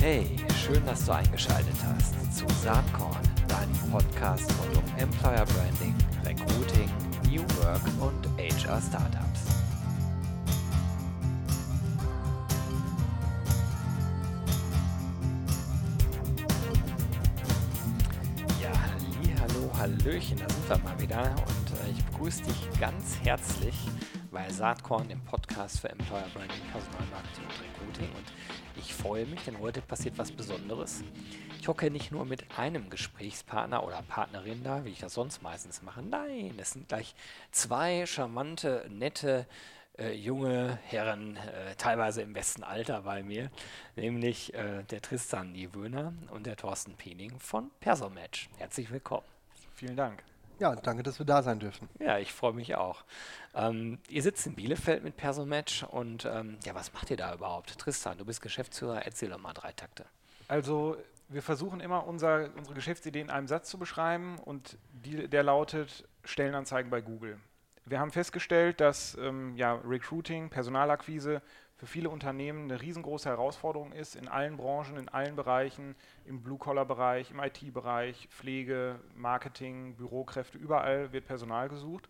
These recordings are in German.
Hey, schön, dass du eingeschaltet hast zu Saatkorn, deinem Podcast rund um Employer Branding, Recruiting, New Work und HR Startups. Ja, hallo, hallöchen, da sind wir mal wieder und äh, ich begrüße dich ganz herzlich bei Saatkorn, dem Podcast für Employer Branding, Personalmarketing und Recruiting und ich freue mich, denn heute passiert was Besonderes. Ich hocke nicht nur mit einem Gesprächspartner oder Partnerin da, wie ich das sonst meistens mache. Nein, es sind gleich zwei charmante, nette, äh, junge Herren, äh, teilweise im besten Alter bei mir, nämlich äh, der Tristan Niewöhner und der Thorsten Piening von Persomatch. Herzlich willkommen. Vielen Dank. Ja, danke, dass wir da sein dürfen. Ja, ich freue mich auch. Ähm, ihr sitzt in Bielefeld mit Persomatch und ähm, ja, was macht ihr da überhaupt? Tristan, du bist Geschäftsführer, erzähl doch mal drei Takte. Also wir versuchen immer unser, unsere Geschäftsidee in einem Satz zu beschreiben und die, der lautet Stellenanzeigen bei Google. Wir haben festgestellt, dass ähm, ja, Recruiting, Personalakquise für viele Unternehmen eine riesengroße Herausforderung ist, in allen Branchen, in allen Bereichen, im Blue-Collar-Bereich, im IT-Bereich, Pflege, Marketing, Bürokräfte, überall wird Personal gesucht.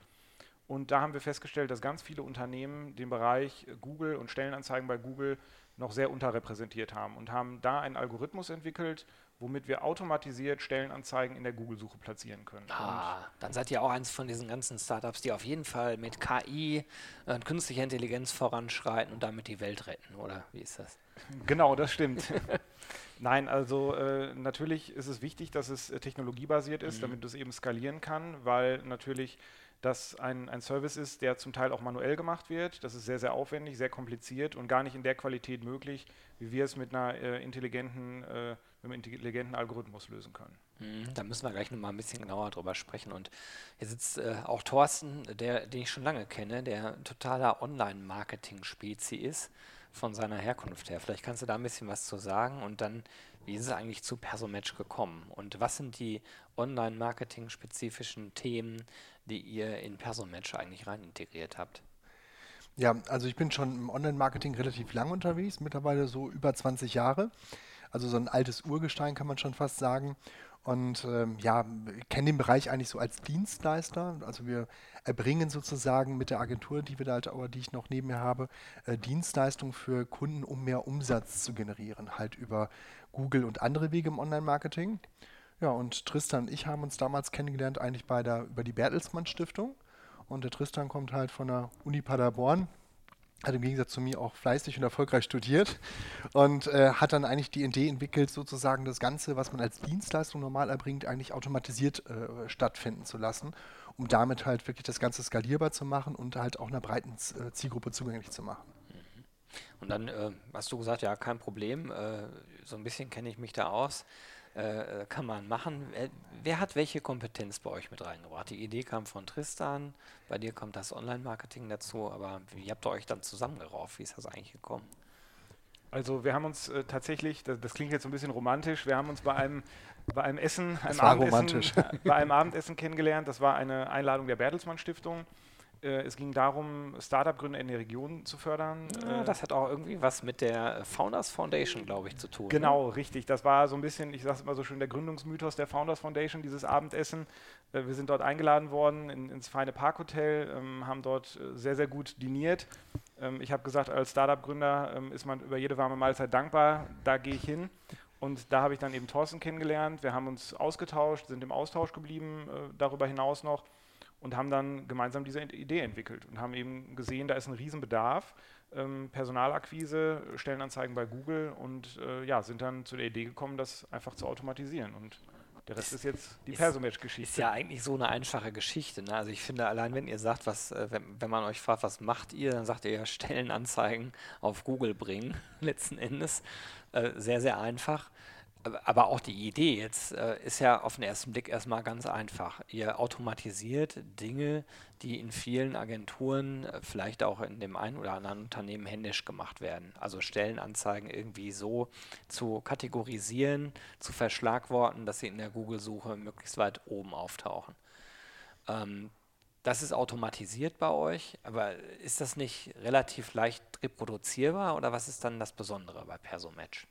Und da haben wir festgestellt, dass ganz viele Unternehmen den Bereich Google und Stellenanzeigen bei Google noch sehr unterrepräsentiert haben und haben da einen Algorithmus entwickelt, womit wir automatisiert Stellenanzeigen in der Google-Suche platzieren können. Ah, dann seid ihr auch eins von diesen ganzen Startups, die auf jeden Fall mit KI und äh, künstlicher Intelligenz voranschreiten und damit die Welt retten, oder wie ist das? Genau, das stimmt. Nein, also äh, natürlich ist es wichtig, dass es äh, technologiebasiert ist, mhm. damit es eben skalieren kann, weil natürlich das ein, ein Service ist, der zum Teil auch manuell gemacht wird. Das ist sehr, sehr aufwendig, sehr kompliziert und gar nicht in der Qualität möglich, wie wir es mit einer äh, intelligenten, äh, mit einem intelligenten Algorithmus lösen können. Mhm, da müssen wir gleich nochmal ein bisschen genauer drüber sprechen. Und hier sitzt äh, auch Thorsten, der, den ich schon lange kenne, der totaler Online-Marketing-Spezi ist von seiner Herkunft her. Vielleicht kannst du da ein bisschen was zu sagen und dann, wie ist es eigentlich zu Persomatch gekommen und was sind die Online-Marketing-spezifischen Themen, die ihr in Persomatch eigentlich rein integriert habt? Ja, also ich bin schon im Online-Marketing relativ lang unterwegs, mittlerweile so über 20 Jahre. Also so ein altes Urgestein kann man schon fast sagen. Und ähm, ja, kenne den Bereich eigentlich so als Dienstleister. Also wir erbringen sozusagen mit der Agentur, die wir da halt, die ich noch neben mir habe, äh, Dienstleistungen für Kunden, um mehr Umsatz zu generieren, halt über Google und andere Wege im Online-Marketing. Ja, und Tristan und ich haben uns damals kennengelernt eigentlich bei der, über die Bertelsmann Stiftung. Und der Tristan kommt halt von der Uni Paderborn, hat im Gegensatz zu mir auch fleißig und erfolgreich studiert und äh, hat dann eigentlich die Idee entwickelt, sozusagen das Ganze, was man als Dienstleistung normal erbringt, eigentlich automatisiert äh, stattfinden zu lassen, um damit halt wirklich das Ganze skalierbar zu machen und halt auch einer breiten äh, Zielgruppe zugänglich zu machen. Mhm. Und dann äh, hast du gesagt, ja, kein Problem, äh, so ein bisschen kenne ich mich da aus. Äh, kann man machen. Wer hat welche Kompetenz bei euch mit reingebracht? Die Idee kam von Tristan, bei dir kommt das Online-Marketing dazu, aber wie habt ihr euch dann zusammengerauft? Wie ist das eigentlich gekommen? Also wir haben uns äh, tatsächlich, das, das, klingt jetzt so ein bisschen romantisch, wir haben uns bei einem, bei einem Essen, einem Abendessen, bei einem Abendessen kennengelernt. Das war eine Einladung der Bertelsmann Stiftung. Äh, es ging darum, Startup-Gründer in der Region zu fördern. Ja, äh, das hat auch irgendwie was mit der Founders Foundation, glaube ich, zu tun. Ne? Genau, ne? richtig. Das war so ein bisschen, ich sage es immer so schön, der Gründungsmythos der Founders Foundation, dieses Abendessen. Äh, wir sind dort eingeladen worden in, ins feine Parkhotel, ähm, haben dort sehr, sehr gut diniert. Ähm, ich habe gesagt, als Startup-Gründer ähm, ist man über jede warme Mahlzeit dankbar. Da gehe ich hin. Und da habe ich dann eben Thorsten kennengelernt. Wir haben uns ausgetauscht, sind im Austausch geblieben, äh, darüber hinaus noch und haben dann gemeinsam diese Idee entwickelt und haben eben gesehen, da ist ein Riesenbedarf. Ähm, Personalakquise, Stellenanzeigen bei Google und äh, ja, sind dann zu der Idee gekommen, das einfach zu automatisieren. Und der Rest ist jetzt die Persomatch-Geschichte. Ist ja eigentlich so eine einfache Geschichte. Ne? Also ich finde, allein wenn ihr sagt, was, äh, wenn, wenn, man euch fragt, was macht ihr, dann sagt ihr ja Stellenanzeigen auf Google bringen, letzten Endes. Äh, sehr, sehr einfach aber auch die Idee jetzt äh, ist ja auf den ersten Blick erstmal ganz einfach. Ihr automatisiert Dinge, die in vielen Agenturen, äh, vielleicht auch in dem einen oder anderen Unternehmen händisch gemacht werden. Also Stellenanzeigen irgendwie so zu kategorisieren, zu verschlagworten, dass sie in der Google-Suche möglichst weit oben auftauchen. Ähm, das ist automatisiert bei euch, aber ist das nicht relativ leicht reproduzierbar oder was ist dann das Besondere bei Persomatch?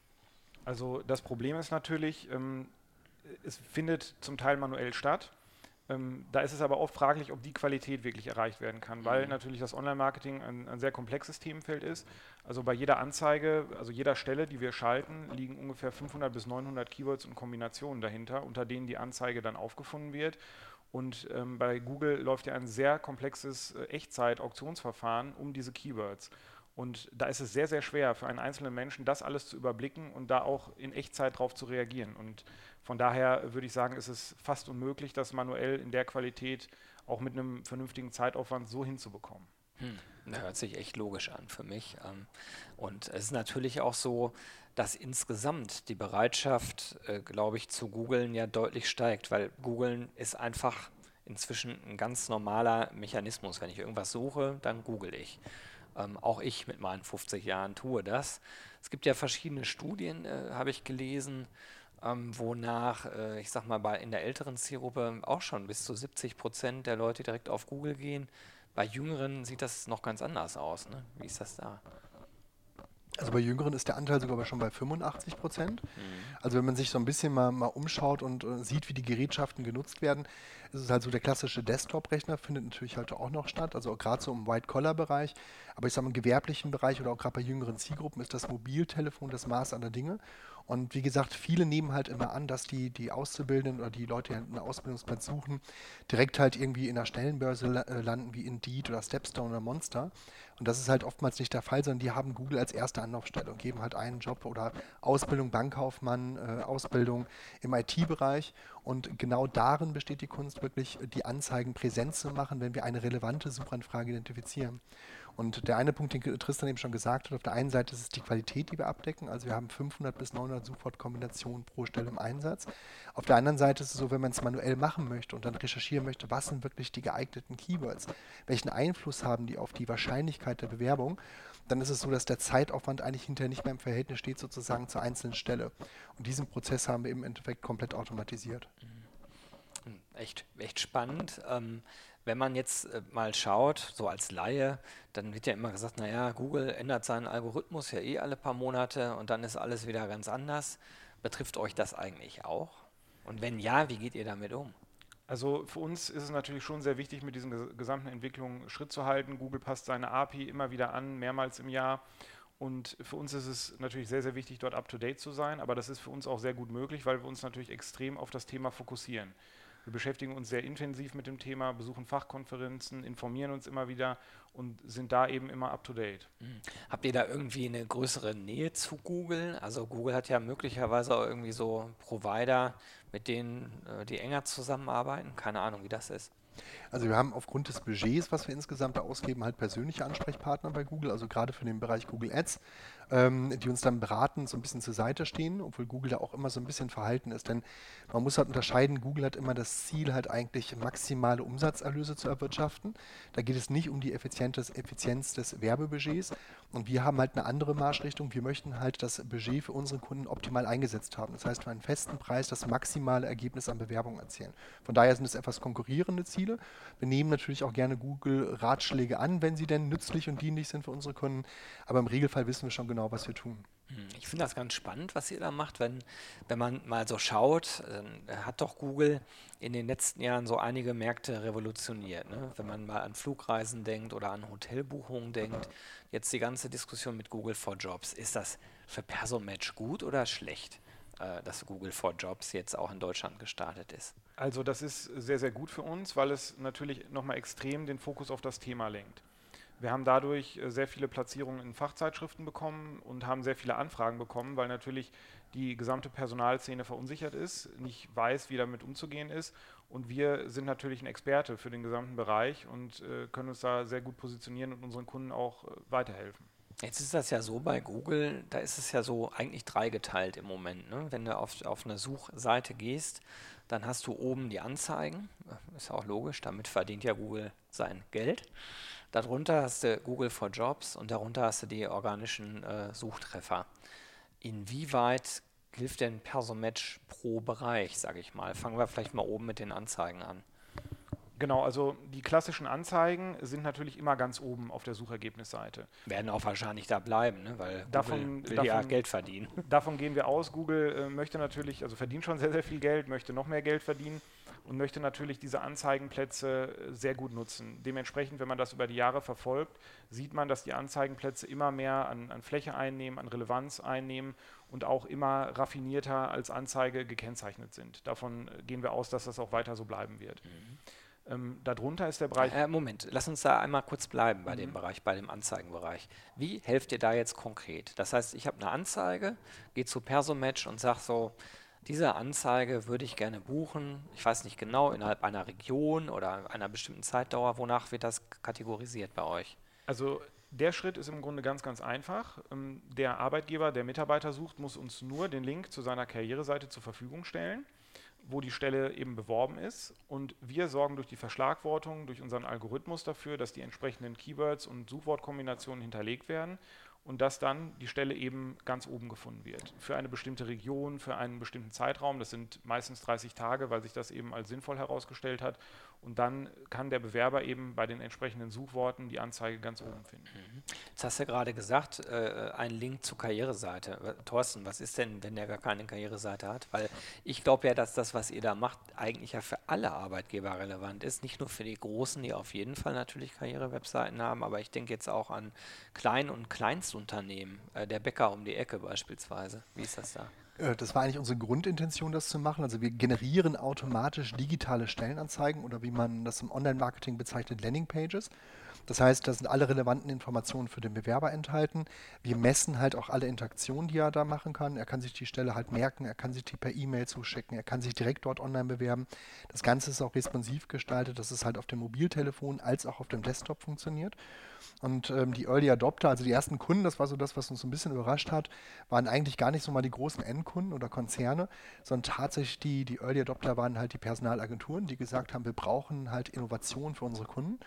Also das Problem ist natürlich, ähm, es findet zum Teil manuell statt. Ähm, da ist es aber oft fraglich, ob die Qualität wirklich erreicht werden kann, weil mhm. natürlich das Online-Marketing ein, ein, sehr komplexes Themenfeld ist. Also bei jeder Anzeige, also jeder Stelle, die wir schalten, liegen ungefähr 500 bis 900 Keywords und Kombinationen dahinter, unter denen die Anzeige dann aufgefunden wird. Und ähm, bei Google läuft ja ein sehr komplexes äh, Echtzeit-Auktionsverfahren um diese Keywords. Und da ist es sehr, sehr schwer für einen einzelnen Menschen, das alles zu überblicken und da auch in Echtzeit darauf zu reagieren. Und von daher würde ich sagen, ist es fast unmöglich, das manuell in der Qualität auch mit einem vernünftigen Zeitaufwand so hinzubekommen. Hm, das hört sich echt logisch an für mich. Ähm, und es ist natürlich auch so, dass insgesamt die Bereitschaft, äh, glaube ich, zu googeln ja deutlich steigt, weil googeln ist einfach inzwischen ein ganz normaler Mechanismus. Wenn ich irgendwas suche, dann google ich. Ähm, auch ich mit meinen 50 Jahren tue das. Es gibt ja verschiedene Studien, äh, habe ich gelesen, ähm, wonach, äh, ich sag mal, bei, in der älteren Zielgruppe auch schon bis zu 70 Prozent der Leute direkt auf Google gehen. Bei Jüngeren sieht das noch ganz anders aus. Ne? Wie ist das da? Also bei Jüngeren ist der Anteil sogar schon bei 85 Prozent. Mhm. Also wenn man sich so ein bisschen mal, mal umschaut und äh, sieht, wie die Gerätschaften genutzt werden, ist es halt so, der klassische Desktop-Rechner findet natürlich halt auch noch statt, also gerade so im White-Collar-Bereich. Aber ich sage mal, im gewerblichen Bereich oder auch gerade bei jüngeren Zielgruppen ist das Mobiltelefon das Maß aller Dinge. Und wie gesagt, viele nehmen halt immer an, dass die, die Auszubildenden oder die Leute, die einen Ausbildungsplatz suchen, direkt halt irgendwie in der Stellenbörse äh, landen wie Indeed oder Stepstone oder Monster. Und das ist halt oftmals nicht der Fall, sondern die haben Google als erste Anlaufstelle und geben halt einen Job oder Ausbildung Bankkaufmann, äh, Ausbildung im IT-Bereich. Und genau darin besteht die Kunst, wirklich die Anzeigen präsent zu machen, wenn wir eine relevante Suchanfrage identifizieren. Und der eine Punkt, den Tristan eben schon gesagt hat, auf der einen Seite ist es die Qualität, die wir abdecken. Also wir haben 500 bis 900 Suchwortkombinationen pro Stelle im Einsatz. Auf der anderen Seite ist es so, wenn man es manuell machen möchte und dann recherchieren möchte, was sind wirklich die geeigneten Keywords, welchen Einfluss haben die auf die Wahrscheinlichkeit der Bewerbung, dann ist es so, dass der Zeitaufwand eigentlich hinterher nicht mehr im Verhältnis steht sozusagen zur einzelnen Stelle. Und diesen Prozess haben wir im Endeffekt komplett automatisiert. Mhm. Echt, echt spannend. Ähm, wenn man jetzt äh, mal schaut, so als Laie, dann wird ja immer gesagt, naja, Google ändert seinen Algorithmus ja eh alle paar Monate und dann ist alles wieder ganz anders. Betrifft euch das eigentlich auch? Und wenn ja, wie geht ihr damit um? Also für uns ist es natürlich schon sehr wichtig, mit diesen gesamten Entwicklungen Schritt zu halten. Google passt seine API immer wieder an, mehrmals im Jahr. Und für uns ist es natürlich sehr, sehr wichtig, dort up-to-date zu sein. Aber das ist für uns auch sehr gut möglich, weil wir uns natürlich extrem auf das Thema fokussieren. Wir beschäftigen uns sehr intensiv mit dem Thema, besuchen Fachkonferenzen, informieren uns immer wieder und sind da eben immer up-to-date. Mhm. Habt ihr da irgendwie eine größere Nähe zu Google? Also Google hat ja möglicherweise auch irgendwie so Provider, mit denen äh, die enger zusammenarbeiten. Keine Ahnung, wie das ist. Also wir haben aufgrund des Budgets, was wir insgesamt ausgeben, halt persönliche Ansprechpartner bei Google, also gerade für den Bereich Google Ads, ähm, die uns dann beraten, so ein bisschen zur Seite stehen, obwohl Google da auch immer so ein bisschen verhalten ist. Denn man muss halt unterscheiden, Google hat immer das Ziel, halt eigentlich maximale Umsatzerlöse zu erwirtschaften. Da geht es nicht um die Effizienz des Werbebudgets. Und wir haben halt eine andere Marschrichtung. Wir möchten halt das Budget für unsere Kunden optimal eingesetzt haben. Das heißt, für einen festen Preis das maximale Ergebnis an Bewerbung erzielen. Von daher sind es etwas konkurrierende Ziele. Wir nehmen natürlich auch gerne Google-Ratschläge an, wenn sie denn nützlich und dienlich sind für unsere Kunden. Aber im Regelfall wissen wir schon genau, was wir tun. Hm, ich finde das ganz spannend, was ihr da macht. Wenn, wenn man mal so schaut, dann hat doch Google in den letzten Jahren so einige Märkte revolutioniert. Ne? Wenn man mal an Flugreisen denkt oder an Hotelbuchungen denkt. Jetzt die ganze Diskussion mit Google for Jobs. Ist das für Personmatch gut oder schlecht, äh, dass Google for Jobs jetzt auch in Deutschland gestartet ist? Also das ist sehr, sehr gut für uns, weil es natürlich nochmal extrem den Fokus auf das Thema lenkt. Wir haben dadurch äh, sehr viele Platzierungen in Fachzeitschriften bekommen und haben sehr viele Anfragen bekommen, weil natürlich die gesamte Personalszene verunsichert ist, nicht weiß, wie damit umzugehen ist. Und wir sind natürlich ein Experte für den gesamten Bereich und äh, können uns da sehr gut positionieren und unseren Kunden auch äh, weiterhelfen. Jetzt ist das ja so bei Google, da ist es ja so eigentlich dreigeteilt im Moment. Ne? Wenn du auf, auf eine Suchseite gehst, dann hast du oben die Anzeigen, ist ja auch logisch, damit verdient ja Google sein Geld. Darunter hast du Google for Jobs und darunter hast du die organischen äh, Suchtreffer. Inwieweit hilft denn Persomatch pro Bereich, sage ich mal? Fangen wir vielleicht mal oben mit den Anzeigen an. Genau, also die klassischen Anzeigen sind natürlich immer ganz oben auf der Suchergebnisseite. Werden auch wahrscheinlich da bleiben, ne? weil davon, Google will davon, ja Geld verdienen. Davon gehen wir aus. Google äh, möchte natürlich, also verdient schon sehr, sehr viel Geld, möchte noch mehr Geld verdienen und möchte natürlich diese Anzeigenplätze äh, sehr gut nutzen. Dementsprechend, wenn man das über die Jahre verfolgt, sieht man, dass die Anzeigenplätze immer mehr an, an Fläche einnehmen, an Relevanz einnehmen und auch immer raffinierter als Anzeige gekennzeichnet sind. Davon äh, gehen wir aus, dass das auch weiter so bleiben wird. Mhm. Ähm, darunter ist der Bereich. Äh, Moment, lass uns da einmal kurz bleiben bei mhm. dem Bereich, bei dem Anzeigenbereich. Wie helft ihr da jetzt konkret? Das heißt, ich habe eine Anzeige, gehe zu Persomatch und sage so, diese Anzeige würde ich gerne buchen. Ich weiß nicht genau, innerhalb einer Region oder einer bestimmten Zeitdauer. Wonach wird das kategorisiert bei euch? Also der Schritt ist im Grunde ganz, ganz einfach. Ähm, der Arbeitgeber, der Mitarbeiter sucht, muss uns nur den Link zu seiner Karriereseite zur Verfügung stellen, wo die Stelle eben beworben ist. Und wir sorgen durch die Verschlagwortung, durch unseren Algorithmus dafür, dass die entsprechenden Keywords und Suchwortkombinationen hinterlegt werden und dass dann die Stelle eben ganz oben gefunden wird. Für eine bestimmte Region, für einen bestimmten Zeitraum, das sind meistens 30 Tage, weil sich das eben als sinnvoll herausgestellt hat. Und dann kann der Bewerber eben bei den entsprechenden Suchworten die Anzeige ganz oben finden. Mhm. Jetzt hast du gerade gesagt, äh, ein Link zur Karriereseite. Thorsten, was ist denn, wenn der gar keine Karriereseite hat? Weil ich glaube ja, dass das, was ihr da macht, eigentlich ja für alle Arbeitgeber relevant ist. Nicht nur für die Großen, die auf jeden Fall natürlich Karrierewebseiten haben, aber ich denke jetzt auch an Klein- und Kleinstunternehmen. Äh, der Bäcker um die Ecke beispielsweise. Wie ist das da? Äh, das war eigentlich unsere Grundintention, das zu machen. Also wir generieren automatisch digitale Stellenanzeigen oder wie man das im Online-Marketing bezeichnet, Landingpages. Das heißt, da sind alle relevanten Informationen für den Bewerber enthalten. Wir messen halt auch alle Interaktionen, die er da machen kann. Er kann sich die Stelle halt merken, er kann sich die per E-Mail zuschicken, er kann sich direkt dort online bewerben. Das Ganze ist auch responsiv gestaltet, dass es halt auf dem Mobiltelefon als auch auf dem Desktop funktioniert. Und ähm, die Early Adopter, also die ersten Kunden, das war so das, was uns ein bisschen überrascht hat, waren eigentlich gar nicht so mal die großen Endkunden oder Konzerne, sondern tatsächlich die, die Early Adopter waren halt die Personalagenturen, die gesagt haben, wir brauchen halt Innovation für unsere Kunden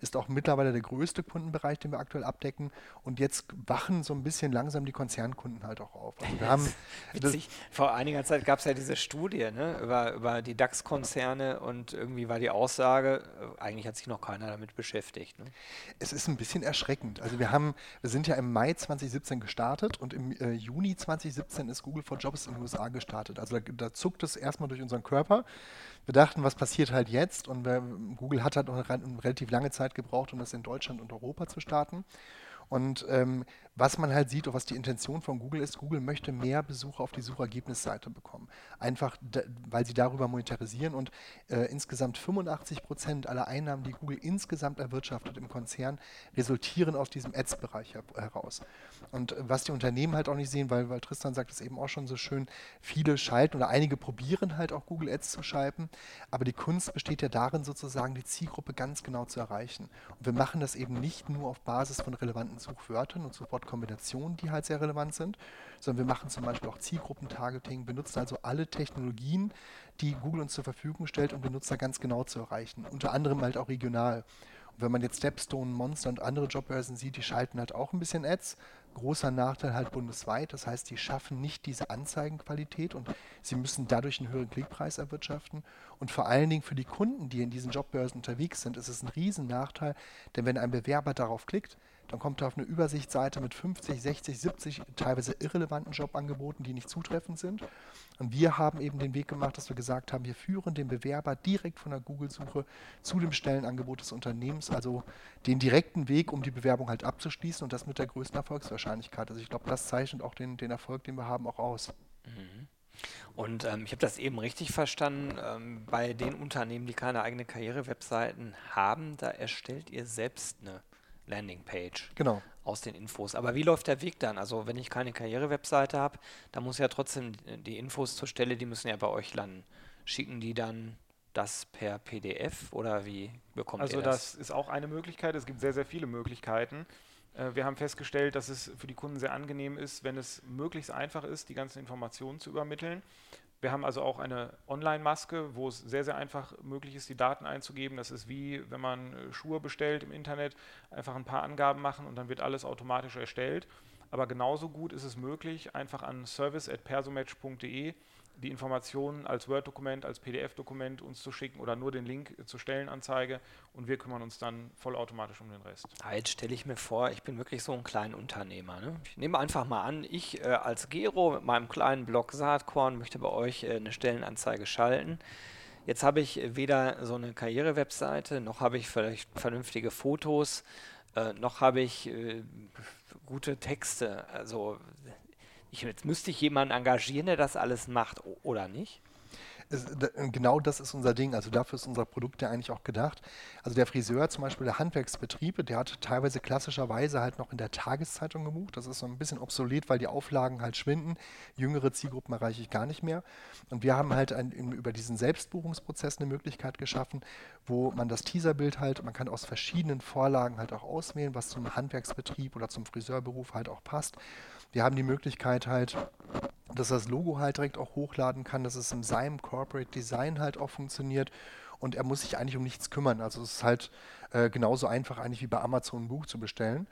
ist auch mittlerweile der größte Kundenbereich, den wir aktuell abdecken. Und jetzt wachen so ein bisschen langsam die Konzernkunden halt auch auf. Also wir haben Witzig. Vor einiger Zeit gab es ja diese Studie ne, über, über die DAX-Konzerne und irgendwie war die Aussage, äh, eigentlich hat sich noch keiner damit beschäftigt. Ne? Es ist ein bisschen erschreckend. Also wir haben, wir sind ja im Mai 2017 gestartet und im äh, Juni 2017 ist Google for Jobs in den USA gestartet. Also da, da zuckt es erstmal durch unseren Körper. Wir dachten, was passiert halt jetzt? Und wir, Google hat halt noch relativ lange Zeit gebraucht, um das in Deutschland und Europa zu starten. Und ähm, was man halt sieht, was die Intention von Google ist, Google möchte mehr Besucher auf die Suchergebnisseite bekommen. Einfach, weil sie darüber monetarisieren und äh, insgesamt 85 Prozent aller Einnahmen, die Google insgesamt erwirtschaftet im Konzern, resultieren aus diesem Ads-Bereich her heraus. Und äh, was die Unternehmen halt auch nicht sehen, weil, weil Tristan sagt es eben auch schon so schön, viele schalten oder einige probieren halt auch Google Ads zu schalten, aber die Kunst besteht ja darin, sozusagen die Zielgruppe ganz genau zu erreichen. Und wir machen das eben nicht nur auf Basis von relevanten Suchwörtern und Suchwortkombinationen, die halt sehr relevant sind, sondern wir machen zum Beispiel auch Zielgruppentargeting, benutzen also alle Technologien, die Google uns zur Verfügung stellt, um Benutzer ganz genau zu erreichen. Unter anderem halt auch regional. Und wenn man jetzt Stepstone, Monster und andere Jobbörsen sieht, die schalten halt auch ein bisschen Ads, großer Nachteil halt bundesweit. Das heißt, die schaffen nicht diese Anzeigenqualität und sie müssen dadurch einen höheren Klickpreis erwirtschaften. Und vor allen Dingen für die Kunden, die in diesen Jobbörsen unterwegs sind, ist es ein Riesennachteil, denn wenn ein Bewerber darauf klickt, dann kommt er auf eine Übersichtsseite mit 50, 60, 70 teilweise irrelevanten Jobangeboten, die nicht zutreffend sind. Und wir haben eben den Weg gemacht, dass wir gesagt haben, wir führen den Bewerber direkt von der Google-Suche zu dem Stellenangebot des Unternehmens, also den direkten Weg, um die Bewerbung halt abzuschließen und das mit der größten Erfolgswahrscheinlichkeit. Also ich glaube, das zeichnet auch den, den Erfolg, den wir haben, auch aus. Mhm. Und ähm, ich habe das eben richtig verstanden, ähm, bei den Unternehmen, die keine eigene Karriere-Webseiten haben, da erstellt ihr selbst eine Landingpage genau. aus den Infos. Aber wie läuft der Weg dann? Also wenn ich keine Karriere-Webseite habe, dann muss ja trotzdem die Infos zur Stelle, die müssen ja bei euch landen. Schicken die dann das per PDF oder wie bekommt also ihr das? Also das ist auch eine Möglichkeit. Es gibt sehr, sehr viele Möglichkeiten. Äh, wir haben festgestellt, dass es für die Kunden sehr angenehm ist, wenn es möglichst einfach ist, die ganzen Informationen zu übermitteln. Wir haben also auch eine Online-Maske, wo es sehr, sehr einfach möglich ist, die Daten einzugeben. Das ist wie, wenn man äh, Schuhe bestellt im Internet, einfach ein paar Angaben machen und dann wird alles automatisch erstellt. Aber genauso gut ist es möglich, einfach an service.persomatch.de die Informationen als Word-Dokument, als PDF-Dokument uns zu schicken oder nur den Link zur Stellenanzeige und wir kümmern uns dann vollautomatisch um den Rest. Ah, jetzt stelle ich mir vor, ich bin wirklich so ein kleiner Unternehmer. Ne? Ich nehme einfach mal an, ich äh, als Gero mit meinem kleinen Blog Saatkorn möchte bei euch äh, eine Stellenanzeige schalten. Jetzt habe ich weder so eine Karriere-Webseite, noch habe ich vielleicht vernünftige Fotos, äh, noch habe ich äh, gute Texte. Also ich, jetzt müsste ich jemanden engagieren, der das alles macht, oder nicht? Es, genau das ist unser Ding. Also dafür ist unser Produkt ja eigentlich auch gedacht. Also der Friseur zum Beispiel, der Handwerksbetrieb, der hat teilweise klassischerweise halt noch in der Tageszeitung gebucht. Das ist so ein bisschen obsolet, weil die Auflagen halt schwinden. Jüngere Zielgruppen erreiche ich gar nicht mehr. Und wir haben halt ein, über diesen Selbstbuchungsprozess eine Möglichkeit geschaffen, wo man das Teaserbild halt, man kann aus verschiedenen Vorlagen halt auch auswählen, was zum Handwerksbetrieb oder zum Friseurberuf halt auch passt. Wir haben die Möglichkeit halt, dass das Logo halt direkt auch hochladen kann, dass es in seinem Corporate Design halt auch funktioniert und er muss sich eigentlich um nichts kümmern. Also es ist halt äh, genauso einfach eigentlich wie bei Amazon ein Buch zu bestellen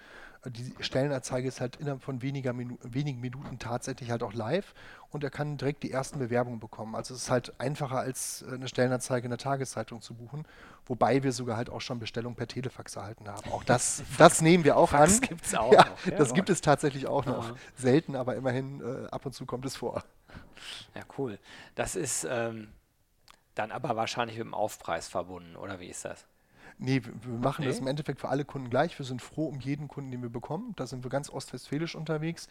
die Stellenanzeige ist halt innerhalb von weniger Minu wenigen Minuten tatsächlich halt auch live und er kann direkt die ersten Bewerbungen bekommen. Also es ist halt einfacher als äh, eine Stellenanzeige in der Tageszeitung zu buchen, wobei wir sogar halt auch schon Bestellungen per Telefax erhalten haben. Auch das, das nehmen wir auch Fax an. Gibt's auch ja, noch. das gibt es tatsächlich auch noch. Selten, aber immerhin äh, ab und zu kommt es vor. Ja, cool. Das ist ähm, dann aber wahrscheinlich mit dem Aufpreis verbunden, oder wie ist das? Nee, wir machen nee. das im Endeffekt für alle Kunden gleich. Wir sind froh um jeden Kunden, den wir bekommen. Da sind wir ganz ostwestfälisch unterwegs.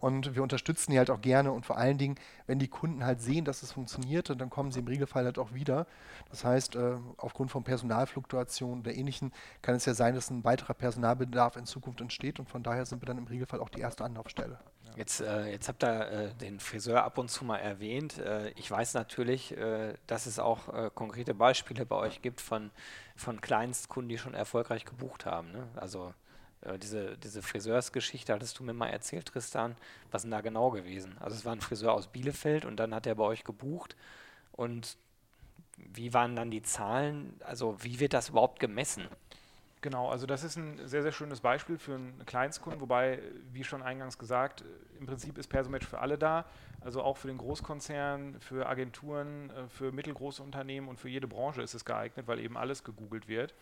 Und wir unterstützen die halt auch gerne und vor allen Dingen, wenn die Kunden halt sehen, dass es funktioniert, dann kommen sie im Regelfall halt auch wieder. Das heißt, äh, aufgrund von Personalfluktuationen oder ähnlichen kann es ja sein, dass ein weiterer Personalbedarf in Zukunft entsteht und von daher sind wir dann im Regelfall auch die erste Anlaufstelle. Jetzt, äh, jetzt habt ihr äh, den Friseur ab und zu mal erwähnt. Äh, ich weiß natürlich, äh, dass es auch konkrete Beispiele bei euch gibt von, von Kleinstkunden, die schon erfolgreich gebucht haben. Ne? Also äh, diese, diese Friseursgeschichte hattest du mir mal erzählt, Tristan. Was ist denn da genau gewesen? Also es war ein Friseur aus Bielefeld und dann hat er bei euch gebucht. Und wie waren dann die Zahlen? Also wie wird das überhaupt gemessen? Genau, also das ist ein sehr, sehr schönes Beispiel für einen Kleinstkunden, wobei, wie schon eingangs gesagt, im Prinzip ist Persomatch für alle da, also auch für den Großkonzern, für Agenturen, äh, für mittelgroße Unternehmen und für jede Branche ist es geeignet, weil eben alles gegoogelt wird.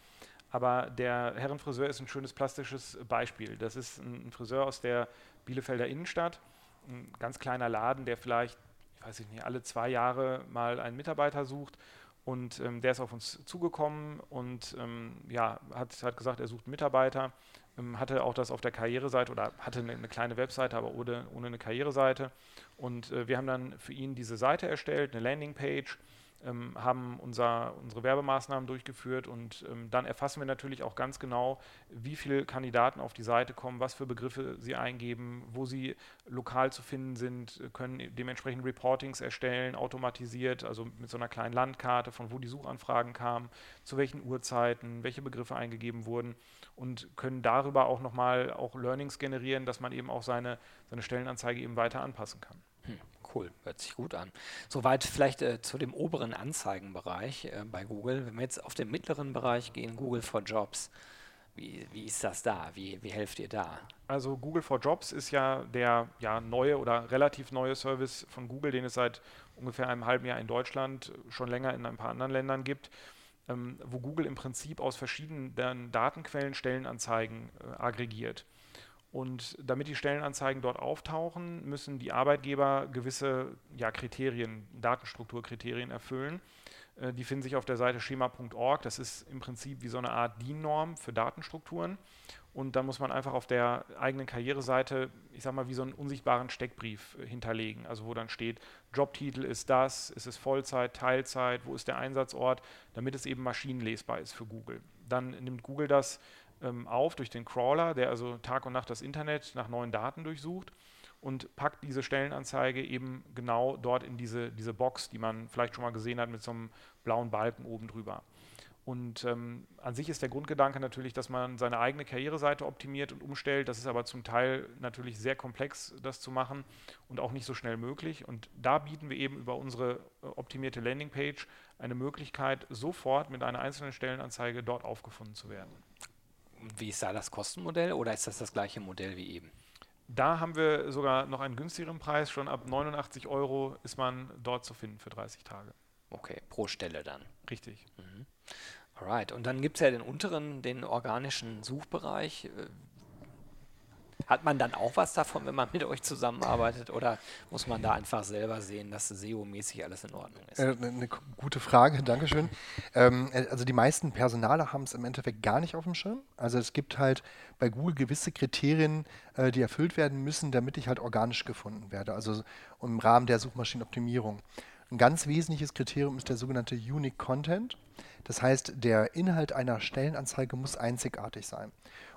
Aber der Herrenfriseur ist ein schönes plastisches Beispiel. Das ist ein Friseur aus der Bielefelder Innenstadt, ein ganz kleiner Laden, der vielleicht, ich weiß nicht, alle zwei Jahre mal einen Mitarbeiter sucht und ähm, der ist auf uns zugekommen und ähm, ja, hat, hat gesagt, er sucht einen Mitarbeiter. Ähm, hatte auch das auf der Karriereseite oder hatte eine, eine kleine Webseite, aber ohne, ohne eine Karriereseite. Und äh, wir haben dann für ihn diese Seite erstellt, eine Landingpage ähm, haben unser, unsere Werbemaßnahmen durchgeführt und ähm, dann erfassen wir natürlich auch ganz genau, wie viele Kandidaten auf die Seite kommen, was für Begriffe sie eingeben, wo sie lokal zu finden sind, können dementsprechend Reportings erstellen, automatisiert, also mit so einer kleinen Landkarte, von wo die Suchanfragen kamen, zu welchen Uhrzeiten, welche Begriffe eingegeben wurden und können darüber auch nochmal auch Learnings generieren, dass man eben auch seine, seine Stellenanzeige eben weiter anpassen kann. Hm. Cool, hört sich gut an. Soweit vielleicht äh, zu dem oberen Anzeigenbereich äh, bei Google. Wenn wir jetzt auf den mittleren Bereich gehen, Google for Jobs, wie, wie ist das da? Wie, wie helft ihr da? Also Google for Jobs ist ja der ja, neue oder relativ neue Service von Google, den es seit ungefähr einem halben Jahr in Deutschland, schon länger in ein paar anderen Ländern gibt, ähm, wo Google im Prinzip aus verschiedenen Datenquellen Stellenanzeigen äh, aggregiert. Und damit die Stellenanzeigen dort auftauchen, müssen die Arbeitgeber gewisse ja, Kriterien, Datenstrukturkriterien erfüllen. Äh, die finden sich auf der Seite schema.org. Das ist im Prinzip wie so eine Art DIN-Norm für Datenstrukturen. Und da muss man einfach auf der eigenen Karriereseite, ich sag mal, wie so einen unsichtbaren Steckbrief äh, hinterlegen. Also wo dann steht, Jobtitel ist das, ist es Vollzeit, Teilzeit, wo ist der Einsatzort, damit es eben maschinenlesbar ist für Google. Dann nimmt Google das ähm, auf durch den Crawler, der also Tag und Nacht das Internet nach neuen Daten durchsucht und packt diese Stellenanzeige eben genau dort in diese, diese Box, die man vielleicht schon mal gesehen hat mit so einem blauen Balken oben drüber. Und ähm, an sich ist der Grundgedanke natürlich, dass man seine eigene Karriereseite optimiert und umstellt. Das ist aber zum Teil natürlich sehr komplex, das zu machen und auch nicht so schnell möglich. Und da bieten wir eben über unsere äh, optimierte Landingpage eine Möglichkeit, sofort mit einer einzelnen Stellenanzeige dort aufgefunden zu werden. Wie ist da das Kostenmodell oder ist das das gleiche Modell wie eben? Da haben wir sogar noch einen günstigeren Preis. Schon ab 89 Euro ist man dort zu finden für 30 Tage. Okay, pro Stelle dann. Richtig. Mhm. Alright. Und dann gibt es ja den unteren, den organischen Suchbereich. Hat man dann auch was davon, wenn man mit euch zusammenarbeitet oder muss man da einfach selber sehen, dass SEO-mäßig alles in Ordnung ist? Äh, eine gute Frage, Dankeschön. Ähm, äh, also die meisten Personale haben es im Endeffekt gar nicht auf dem Schirm. Also es gibt halt bei Google gewisse Kriterien, äh, die erfüllt werden müssen, damit ich halt organisch gefunden werde, also im Rahmen der Suchmaschinenoptimierung. Ein ganz wesentliches Kriterium ist der sogenannte Unique Content. Das heißt, der Inhalt einer Stellenanzeige muss einzigartig sein.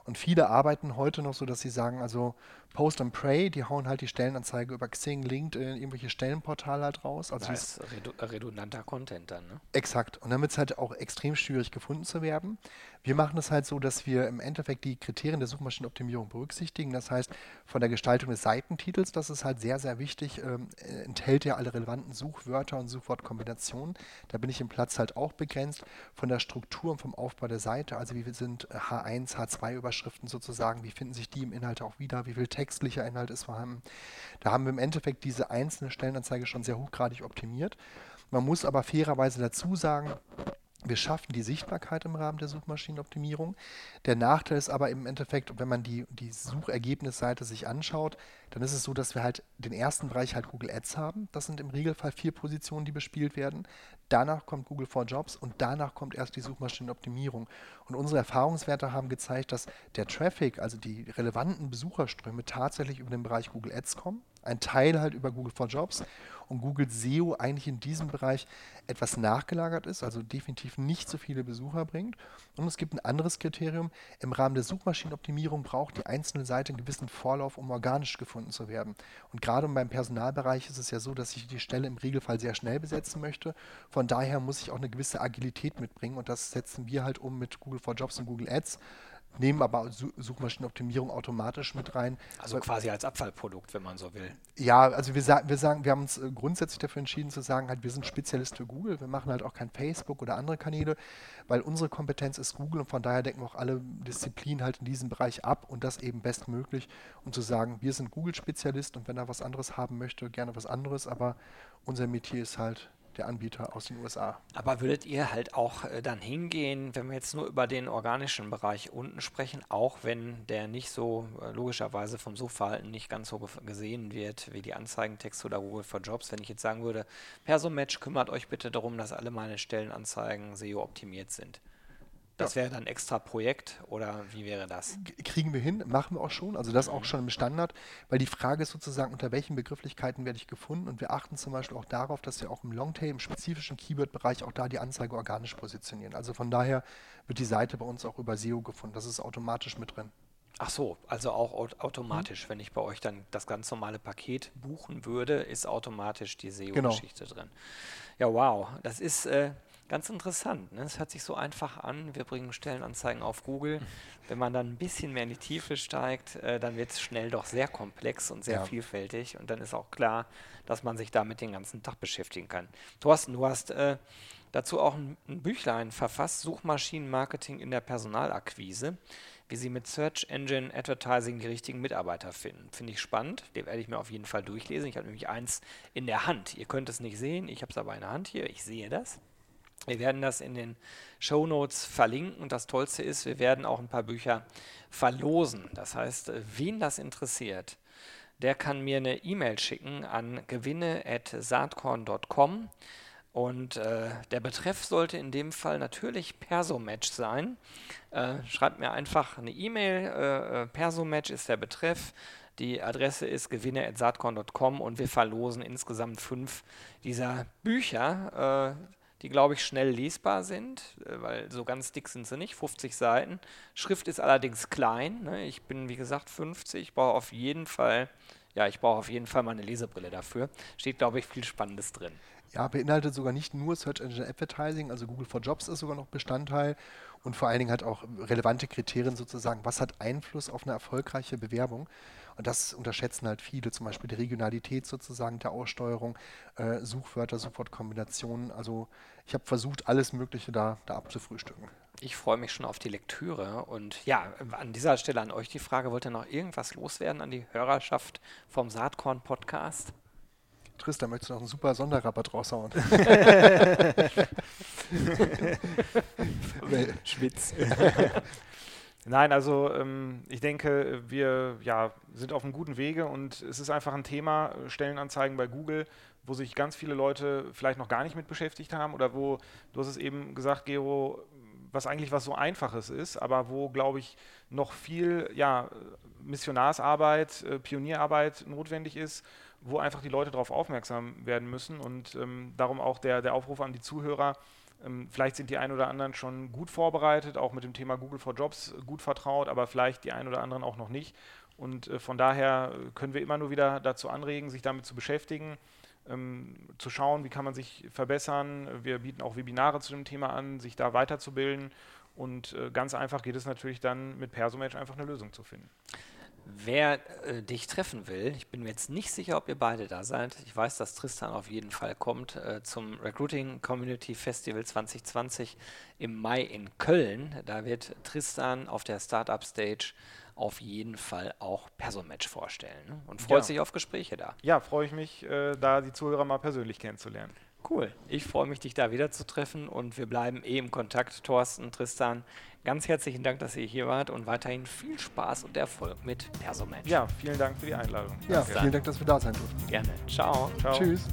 Und viele arbeiten heute noch so, dass sie sagen, also Post and Pray, die hauen halt die Stellenanzeige über Xing, LinkedIn, irgendwelche Stellenportale halt raus. Also das ist redundanter Content dann, ne? Exakt. Und damit ist halt auch extrem schwierig gefunden zu werden. Wir machen es halt so, dass wir im Endeffekt die Kriterien der Suchmaschinenoptimierung berücksichtigen. Das heißt, von der Gestaltung des Seitentitels, das ist halt sehr, sehr wichtig, ähm, enthält ja alle relevanten Suchwörter und Suchwortkombinationen. Da bin ich im Platz halt auch begrenzt. Von der Struktur und vom Aufbau der Seite, also wie sind H1, H2-Überschriften sozusagen, wie finden sich die im Inhalt auch wieder, wie viel Text textlicher Inhalt ist vorhanden. Da haben wir im Endeffekt diese einzelne Stellenanzeige schon sehr hochgradig optimiert. Man muss aber fairerweise dazu sagen, wir schaffen die Sichtbarkeit im Rahmen der Suchmaschinenoptimierung. Der Nachteil ist aber im Endeffekt, wenn man die, die Suchergebnisseite sich anschaut, dann ist es so, dass wir halt den ersten Bereich halt Google Ads haben. Das sind im Regelfall vier Positionen, die bespielt werden. Danach kommt Google for Jobs und danach kommt erst die Suchmaschinenoptimierung. Und unsere Erfahrungswerte haben gezeigt, dass der Traffic, also die relevanten Besucherströme, tatsächlich über den Bereich Google Ads kommen. Ein Teil halt über Google for Jobs und Google SEO eigentlich in diesem Bereich etwas nachgelagert ist, also definitiv nicht so viele Besucher bringt. Und es gibt ein anderes Kriterium. Im Rahmen der Suchmaschinenoptimierung braucht die einzelne Seite einen gewissen Vorlauf, um organisch gefunden zu werden. Und gerade beim Personalbereich ist es ja so, dass ich die Stelle im Regelfall sehr schnell besetzen möchte. Von daher muss ich auch eine gewisse Agilität mitbringen und das setzen wir halt um mit Google for Jobs und Google Ads nehmen aber Suchmaschinenoptimierung automatisch mit rein. Also quasi als Abfallprodukt, wenn man so will. Ja, also wir, sa wir sagen, wir haben uns äh, grundsätzlich dafür entschieden zu sagen, halt, wir sind Spezialist für Google, wir machen halt auch kein Facebook oder andere Kanäle, weil unsere Kompetenz ist Google und von daher decken wir auch alle Disziplinen halt in diesem Bereich ab und das eben bestmöglich, um zu sagen, wir sind Google-Spezialist und wenn er was anderes haben möchte, gerne was anderes, aber unser Metier ist halt der Anbieter aus den USA. Aber würdet ihr halt auch äh, dann hingehen, wenn wir jetzt nur über den organischen Bereich unten sprechen, auch wenn der nicht so äh, logischerweise vom Suchverhalten nicht ganz so gesehen wird wie die Anzeigentexte oder Google for Jobs, wenn ich jetzt sagen würde, Persomatch kümmert euch bitte darum, dass alle meine Stellenanzeigen SEO optimiert sind. Das wäre dann extra Projekt oder wie wäre das? Kriegen wir hin, machen wir auch schon, also das auch schon im Standard, weil die Frage ist sozusagen, unter welchen Begrifflichkeiten werde ich gefunden und wir achten zum Beispiel auch darauf, dass wir auch im Longtail, im spezifischen Keyword-Bereich auch da die Anzeige organisch positionieren. Also von daher wird die Seite bei uns auch über SEO gefunden, das ist automatisch mit drin. Ach so, also auch automatisch, mhm. wenn ich bei euch dann das ganz normale Paket buchen würde, ist automatisch die SEO-Geschichte genau. drin. Ja, wow, das ist... Äh, Ganz interessant. Ne? Es hört sich so einfach an. Wir bringen Stellenanzeigen auf Google. Wenn man dann ein bisschen mehr in die Tiefe steigt, äh, dann wird es schnell doch sehr komplex und sehr ja. vielfältig. Und dann ist auch klar, dass man sich damit den ganzen Tag beschäftigen kann. Thorsten, du hast äh, dazu auch ein, ein Büchlein verfasst, Suchmaschinenmarketing in der Personalakquise wie Sie mit Search Engine Advertising die richtigen Mitarbeiter finden. Finde ich spannend. Den werde ich mir auf jeden Fall durchlesen. Ich habe nämlich eins in der Hand. Ihr könnt es nicht sehen. Ich habe es aber in der Hand hier. Ich sehe das. Wir werden das in den Show Notes verlinken und das Tollste ist, wir werden auch ein paar Bücher verlosen. Das heißt, wen das interessiert, der kann mir eine E-Mail schicken an gewinne.saatkorn.com und äh, der Betreff sollte in dem Fall natürlich Persomatch sein. Äh, schreibt mir einfach eine E-Mail, äh, äh Persomatch ist der Betreff. Die Adresse ist gewinne.saatkorn.com und wir verlosen insgesamt fünf dieser Bücher. Äh, die, glaube ich, schnell lesbar sind, äh, weil so ganz dick sind sie nicht, 50 Seiten. Schrift ist allerdings klein. Ne? Ich bin, wie gesagt, 50, ich brauche auf jeden Fall, ja, ich brauche auf jeden Fall meine Lesebrille dafür. Steht, glaube ich, viel Spannendes drin. Ja, beinhaltet sogar nicht nur Search Engine Advertising, also Google for Jobs ist sogar noch Bestandteil und vor allen Dingen hat auch relevante Kriterien sozusagen, was hat Einfluss auf eine erfolgreiche Bewerbung. Und das unterschätzen halt viele, zum Beispiel die Regionalität sozusagen der Aussteuerung, äh, Suchwörter, Suchwortkombinationen. Also ich habe versucht, alles Mögliche da, da abzufrühstücken. Ich freue mich schon auf die Lektüre. Und ja, an dieser Stelle an euch die Frage, wollt ihr noch irgendwas loswerden an die Hörerschaft vom Saatkorn-Podcast? Tristan, möchtest du noch einen super Sonderrabatt raushauen? Schwitz. Nein, also ähm, ich denke, wir ja, sind auf einem guten Wege und es ist einfach ein Thema, Stellenanzeigen bei Google, wo sich ganz viele Leute vielleicht noch gar nicht mit beschäftigt haben oder wo, du hast es eben gesagt, Gero, was eigentlich was so Einfaches ist, aber wo, glaube ich, noch viel ja, Missionarsarbeit, äh, Pionierarbeit notwendig ist, wo einfach die Leute darauf aufmerksam werden müssen und ähm, darum auch der, der Aufruf an die Zuhörer, vielleicht sind die ein oder anderen schon gut vorbereitet, auch mit dem Thema Google for Jobs gut vertraut, aber vielleicht die ein oder anderen auch noch nicht. Und äh, von daher können wir immer nur wieder dazu anregen, sich damit zu beschäftigen, ähm, zu schauen, wie kann man sich verbessern. Wir bieten auch Webinare zu dem Thema an, sich da weiterzubilden. Und äh, ganz einfach geht es natürlich dann mit Persomatch einfach eine Lösung zu finden. Wer äh, dich treffen will, ich bin mir jetzt nicht sicher, ob ihr beide da seid. Ich weiß, dass Tristan auf jeden Fall kommt äh, zum Recruiting Community Festival 2020 im Mai in Köln. Da wird Tristan auf der Startup Stage auf jeden Fall auch Persomatch vorstellen ne? und freut ja. sich auf Gespräche da. Ja, freue ich mich, äh, da die Zuhörer mal persönlich kennenzulernen. Cool. Ich freue mich, dich da wieder zu treffen und wir bleiben eh im Kontakt. Thorsten, Tristan, ganz herzlichen Dank, dass ihr hier wart und weiterhin viel Spaß und Erfolg mit Persomatch. Ja, vielen Dank für die Einladung. Ja, Danke. vielen Dank, dass wir da sein durften. Gerne. Ciao. Ciao. Tschüss.